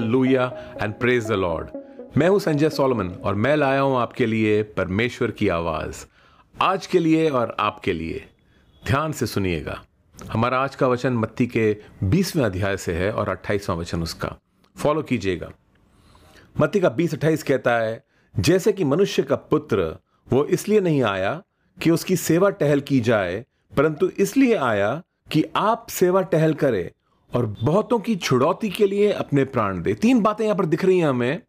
Hallelujah and praise the lord मैं हूँ Sanjay Solomon और मैं लाया हूँ आपके लिए परमेश्वर की आवाज़। आज के लिए और आपके लिए। ध्यान से सुनिएगा। हमारा आज का वचन मत्ती के बीसवें अध्याय से है और अट्ठाईसवां वचन उसका। फॉलो कीजिएगा। मत्ती का बीस अट्ठाईस कहता है, जैसे कि मनुष्य का पुत्र, वो इसलिए नहीं आया कि उसकी सेवा टहल की जाए, परंतु इसलिए आया कि आप सेवा टहल करें और बहुतों की छुड़ौती के लिए अपने प्राण दे। तीन बातें यहाँ पर दिख रही हैं हमें।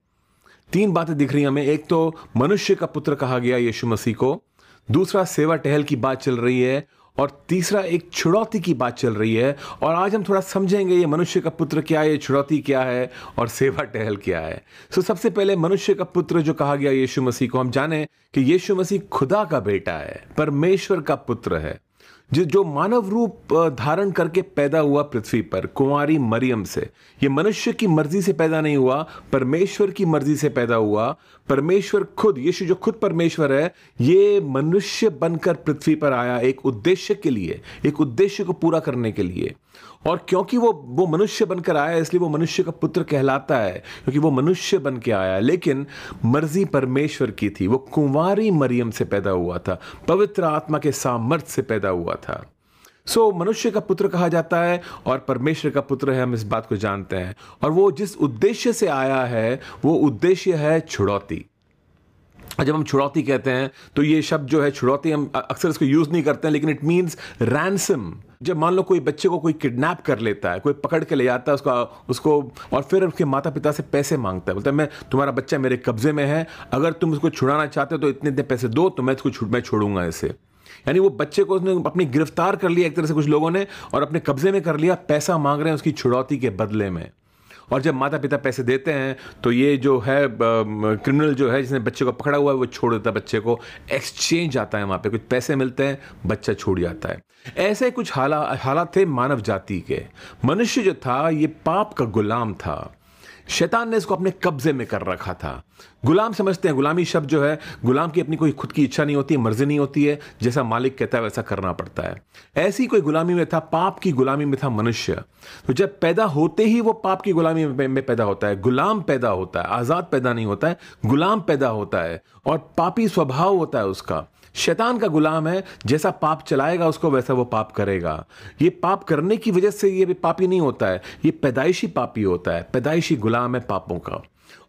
तीन बातें दिख रही हैं हमें। एक तो मनुष्य का पुत्र कहा गया यीशु मसीह को। दूसरा सेवा टहल की बात चल रही है और तीसरा एक छुड़ौती की बात चल रही है। और आज हम थोड़ा समझेंगे ये मनुष्य का पुत्र क्या है छुड़ौती क्या है और सेवा टहल क्या है। सो सबसे पहले मनुष्य का पुत्र जो कहा गया यीशु मसीह को, हम जाने कि यीशु मसीह खुदा का बेटा है, परमेश्वर का पुत्र है। जो जो मानव रूप धारण करके पैदा हुआ पृथ्वी पर, कुंवारी मरियम से। ये मनुष्य की मर्ज़ी से पैदा नहीं हुआ, परमेश्वर की मर्ज़ी से पैदा हुआ परमेश्वर खुद, यीशु जो खुद परमेश्वर है, ये मनुष्य बनकर पृथ्वी पर आया एक उद्देश्य के लिए, एक उद्देश्य को पूरा करने के लिए। और क्योंकि वो वो मनुष्य बनकर आया, इसलिए वो मनुष्य का पुत्र कहलाता है, क्योंकि वो मनुष्य बन के आया लेकिन मर्ज़ी परमेश्वर की थी, वो कुंवारी मरियम से पैदा हुआ था, पवित्र आत्मा के सामर्थ्य से पैदा हुआ था। सो so, मनुष्य का पुत्र कहा जाता है और परमेश्वर का पुत्र है हम इस बात को जानते हैं। और वो जिस उद्देश्य से आया है वो उद्देश्य है छुड़ौती। जब हम छुड़ौती कहते हैं तो ये शब्द जो है छुड़ौती हम अक्सर इसको यूज़ नहीं करते हैं लेकिन इट मीन्स रैंसम जब मान लो कोई बच्चे को कोई किडनैप कर लेता है कोई पकड़ के ले जाता है उसका उसको और फिर उसके माता पिता से पैसे माँगता है बोलता है मैं तुम्हारा बच्चा मेरे कब्जे में है अगर तुम उसको छुड़ाना चाहते हो तो इतने इतने पैसे दो तो मैं इसको मैं छोड़ूँगा इसे। यानी वो बच्चे को उसने अपनी गिरफ़्तार कर लिया एक तरह से कुछ लोगों ने और अपने कब्जे में कर लिया, पैसा मांग रहे हैं उसकी छुड़ौती के बदले में। और जब माता पिता पैसे देते हैं तो ये जो है क्रिमिनल जो है, जिसने बच्चे को पकड़ा हुआ है, वो छोड़ देता है बच्चे को। एक्सचेंज आता है वहाँ पे, कुछ पैसे मिलते हैं, बच्चा छूट जाता है। ऐसे कुछ हाला, हालात थे मानव जाति के। मनुष्य जो था, ये पाप का गुलाम था। शैतान ने इसको अपने कब्जे में कर रखा था। गुलाम समझते हैं, गुलामी शब्द जो है, गुलाम की अपनी कोई खुद की इच्छा नहीं होती, मर्ज़ी नहीं होती है, जैसा मालिक कहता है वैसा करना पड़ता है। ऐसी कोई गुलामी में था, पाप की गुलामी में था मनुष्य। तो जब पैदा होते ही वो पाप की गुलामी में पैदा होता है, गुलाम पैदा होता है, आज़ाद पैदा नहीं होता है, गुलाम पैदा होता है और पापी स्वभाव होता है उसका। शैतान का गुलाम है, जैसा पाप चलाएगा, उसको वैसा वो पाप करेगा। ये पाप करने की वजह से ये भी पापी नहीं होता है, ये पैदाइशी पापी होता है, पैदाइशी गुलाम है पापों का।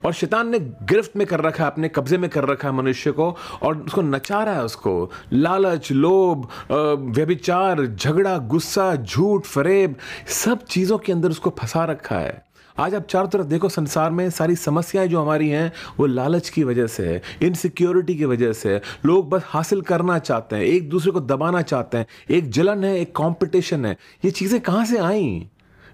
और शैतान ने गिरफ्त में कर रखा है, अपने कब्जे में कर रखा है मनुष्य को, और उसको नचा रहा है उसको। लालच, लोभ व्यभिचार, झगड़ा, गुस्सा, झूठ, फरेब, सब चीज़ों के अंदर उसको फंसा रखा है। आज आप चारों तरफ़ देखो, संसार में सारी समस्याएँ जो हमारी हैं, वो लालच की वजह से है इनसिक्योरिटी की वजह से है। लोग बस हासिल करना चाहते हैं, एक दूसरे को दबाना चाहते हैं, एक जलन है, एक कंपटीशन है। ये चीज़ें कहाँ से आई?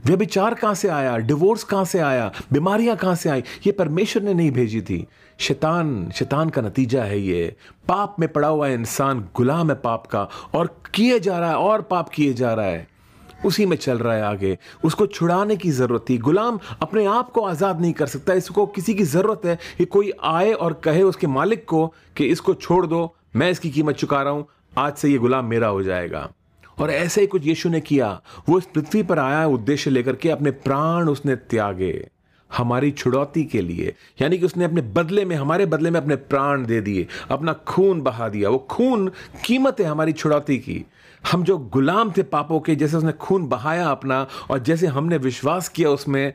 व्यभिचार कहाँ से आया? डिवोर्स कहाँ से आया? बीमारियाँ कहाँ से आई? ये परमेश्वर ने नहीं भेजी थी। शैतान शैतान का नतीजा है ये। पाप में पड़ा हुआ इंसान गुलाम है पाप का, और किए जा रहा है, और पाप किए जा रहा है। उसी में चल रहा है आगे। उसको छुड़ाने की ज़रूरत थी। गुलाम अपने आप को आज़ाद नहीं कर सकता। इसको किसी की ज़रूरत है कि कोई आए और कहे उसके मालिक को कि इसको छोड़ दो, मैं इसकी कीमत चुका रहा हूँ, आज से ये गुलाम मेरा हो जाएगा। और ऐसे ही कुछ यीशु ने किया। वो इस पृथ्वी पर आया उद्देश्य लेकर के अपने प्राण उसने त्यागे। हमारी छुड़ौती के लिए, यानी कि उसने अपने बदले में, हमारे बदले में अपने प्राण दे दिए, अपना खून बहा दिया। वो खून कीमत है हमारी छुड़ौती की। हम जो गुलाम थे पापों के, जैसे उसने खून बहाया अपना, और जैसे हमने विश्वास किया उसमें,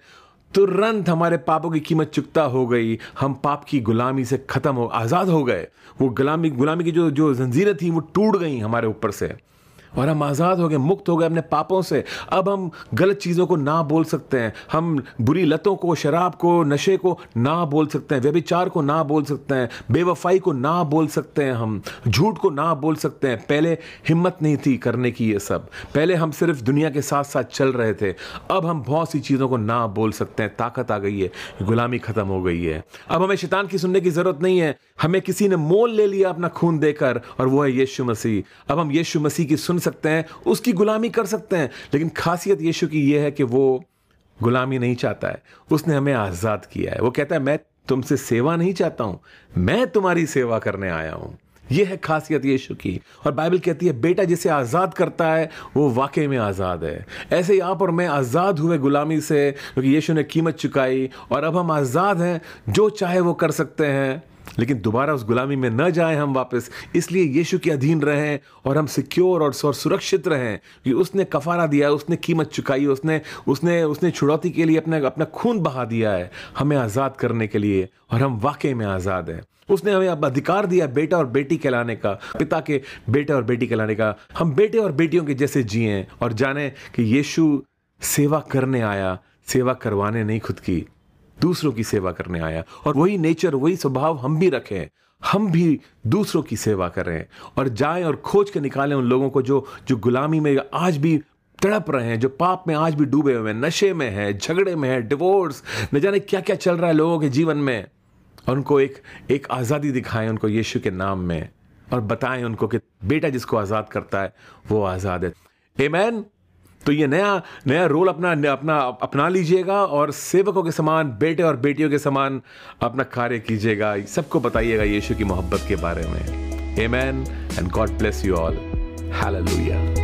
तुरंत हमारे पापों की कीमत चुकता हो गई। हम पाप की गुलामी से खत्म हो, आज़ाद हो गए। वो गुलामी गुलामी की जो जो जंजीरें थी, वो टूट गई हमारे ऊपर से। और हम आज़ाद हो गए, मुक्त हो गए अपने पापों से। अब हम गलत चीज़ों को ना बोल सकते हैं। हम बुरी लतों को, शराब को, नशे को ना बोल सकते हैं। व्यभिचार को ना बोल सकते हैं। बेवफाई को ना बोल सकते हैं हम। झूठ को ना बोल सकते हैं। पहले हिम्मत नहीं थी करने की ये सब। पहले हम सिर्फ़ दुनिया के साथ साथ चल रहे थे। अब हम बहुत सी चीज़ों को ना बोल सकते हैं। ताकत आ गई है। गुलामी ख़त्म हो गई है। अब हमें शैतान की सुनने की ज़रूरत नहीं है। हमें किसी ने मोल ले लिया अपना खून देकर, और वो है यीशु मसीह। अब हम यीशु मसीह की सुन सकते हैं, उसकी गुलामी कर सकते हैं। लेकिन खासियत यीशु की यह है कि वो गुलामी नहीं चाहता है। उसने हमें आज़ाद किया है। वो कहता है, मैं तुमसे सेवा नहीं चाहता हूँ, मैं तुम्हारी सेवा करने आया हूँ। यह है खासियत यीशु की। और बाइबल कहती है, बेटा, जिसे आज़ाद करता है, वो वाकई में आज़ाद है। ऐसे ही आप और मैं आज़ाद हुए गुलामी से, क्योंकि यीशु ने कीमत चुकाई, और अब हम आज़ाद हैं, जो चाहे वो कर सकते हैं। लेकिन दोबारा उस गुलामी में न जाएँ हम वापस। इसलिए यीशु के अधीन रहें और हम सिक्योर और सुरक्षित रहें कि उसने कफारा दिया, उसने कीमत चुकाई, उसने उसने उसने छुड़ौती के लिए अपने अपना खून बहा दिया है हमें आज़ाद करने के लिए और हम वाकई में आज़ाद हैं। उसने हमें अब अधिकार दिया बेटा और बेटी कहलाने का, पिता के बेटे और बेटी कहलाने का। हम बेटे और बेटियों के जैसे जिए और जाने कि यीशु सेवा करने आया, सेवा करवाने नहीं खुद की। दूसरों की सेवा करने आया। और वही नेचर, वही स्वभाव हम भी रखें हम भी दूसरों की सेवा करें और जाएँ और खोज के निकालें उन लोगों को जो जो गुलामी में आज भी तड़प रहे हैं, जो पाप में आज भी डूबे हुए हैं, नशे में हैं, झगड़े में हैं डिवोर्स न जाने क्या क्या चल रहा है लोगों के जीवन में। और उनको एक एक आज़ादी दिखाएँ उनको यीशु के नाम में। और बताएँ उनको कि बेटा जिसको आज़ाद करता है, वो आज़ाद है। एमैन तो ये नया नया रोल अपना अपना अपना लीजिएगा और सेवकों के समान, बेटे और बेटियों के समान अपना कार्य कीजिएगा सबको बताइएगा यीशु की मोहब्बत के बारे में Amen and God bless you all. Hallelujah.